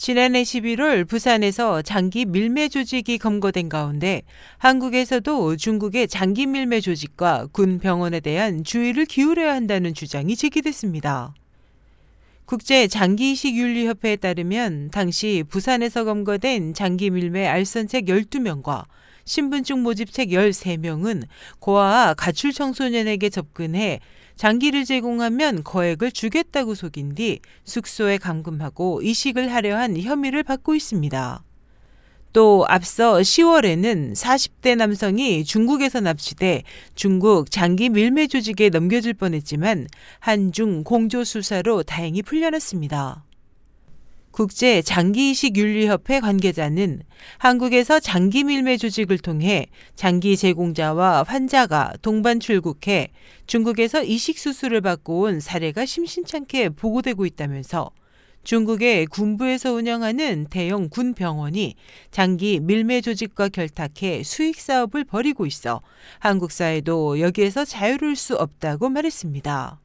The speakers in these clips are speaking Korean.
지난해 11월 부산에서 장기 밀매 조직이 검거된 가운데 한국에서도 중국의 장기 밀매 조직과 군 병원에 대한 주의를 기울여야 한다는 주장이 제기됐습니다. 국제 장기이식 윤리협회에 따르면 당시 부산에서 검거된 장기 밀매 알선책 12명과 신분증 모집책 13명은 고아 가출 청소년에게 접근해 장기를 제공하면 거액을 주겠다고 속인 뒤 숙소에 감금하고 이식을 하려 한 혐의를 받고 있습니다. 또 앞서 10월에는 40대 남성이 중국에서 납치돼 중국 장기 밀매 조직에 넘겨질 뻔했지만 한중 공조 수사로 다행히 풀려났습니다. 국제 장기이식 윤리협회 관계자는 한국에서 장기 밀매 조직을 통해 장기 제공자와 환자가 동반 출국해 중국에서 이식 수술을 받고 온 사례가 심심찮게 보고되고 있다면서 중국의 군부에서 운영하는 대형 군 병원이 장기 밀매 조직과 결탁해 수익 사업을 벌이고 있어 한국 사회도 여기에서 자유로울 수 없다고 말했습니다.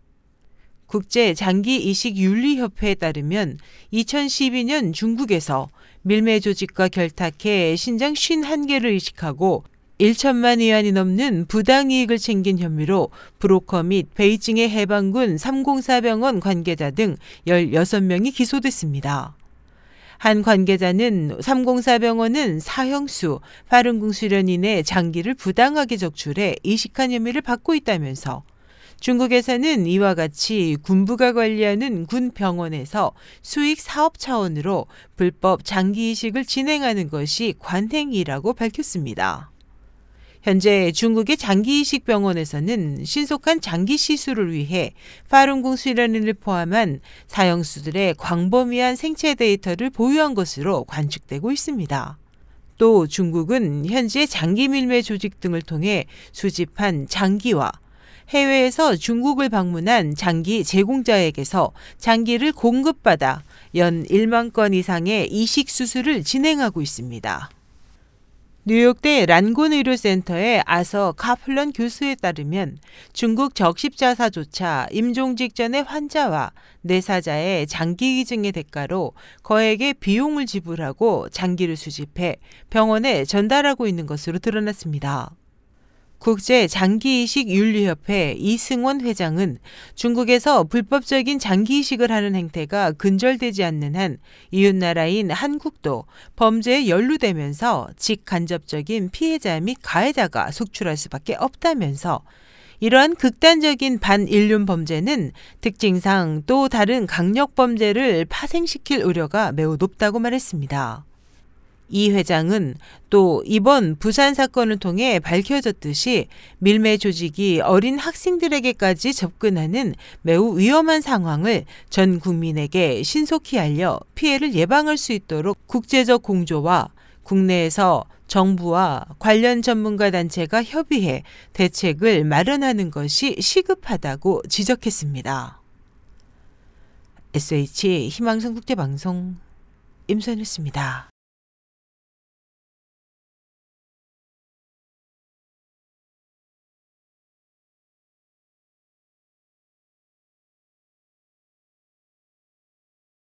국제 장기 이식 윤리 협회에 따르면 2012년 중국에서 밀매 조직과 결탁해 신장 51개를 이식하고 1천만 위안이 넘는 부당 이익을 챙긴 혐의로 브로커 및 베이징의 해방군 304병원 관계자 등 16명이 기소됐습니다. 한 관계자는 304병원은 사형수, 파른궁 수련인의 장기를 부당하게 적출해 이식한 혐의를 받고 있다면서 중국에서는 이와 같이 군부가 관리하는 군 병원에서 수익 사업 차원으로 불법 장기 이식을 진행하는 것이 관행이라고 밝혔습니다. 현재 중국의 장기 이식 병원에서는 신속한 장기 시술을 위해 파룬궁 수련인을 포함한 사형수들의 광범위한 생체 데이터를 보유한 것으로 관측되고 있습니다. 또 중국은 현재 장기 밀매 조직 등을 통해 수집한 장기와 해외에서 중국을 방문한 장기 제공자에게서 장기를 공급받아 연 1만 건 이상의 이식 수술을 진행하고 있습니다. 뉴욕대 란곤 의료센터의 아서 카플런 교수에 따르면 중국 적십자사조차 임종 직전의 환자와 내사자의 장기 기증의 대가로 거액의 비용을 지불하고 장기를 수집해 병원에 전달하고 있는 것으로 드러났습니다. 국제 장기이식 윤리협회 이승원 회장은 중국에서 불법적인 장기이식을 하는 행태가 근절되지 않는 한 이웃나라인 한국도 범죄에 연루되면서 직간접적인 피해자 및 가해자가 속출할 수밖에 없다면서 이러한 극단적인 반인륜 범죄는 특징상 또 다른 강력 범죄를 파생시킬 우려가 매우 높다고 말했습니다. 이 회장은 또 이번 부산 사건을 통해 밝혀졌듯이 밀매 조직이 어린 학생들에게까지 접근하는 매우 위험한 상황을 전 국민에게 신속히 알려 피해를 예방할 수 있도록 국제적 공조와 국내에서 정부와 관련 전문가 단체가 협의해 대책을 마련하는 것이 시급하다고 지적했습니다. SH 희망성 국제방송 임선했습니다.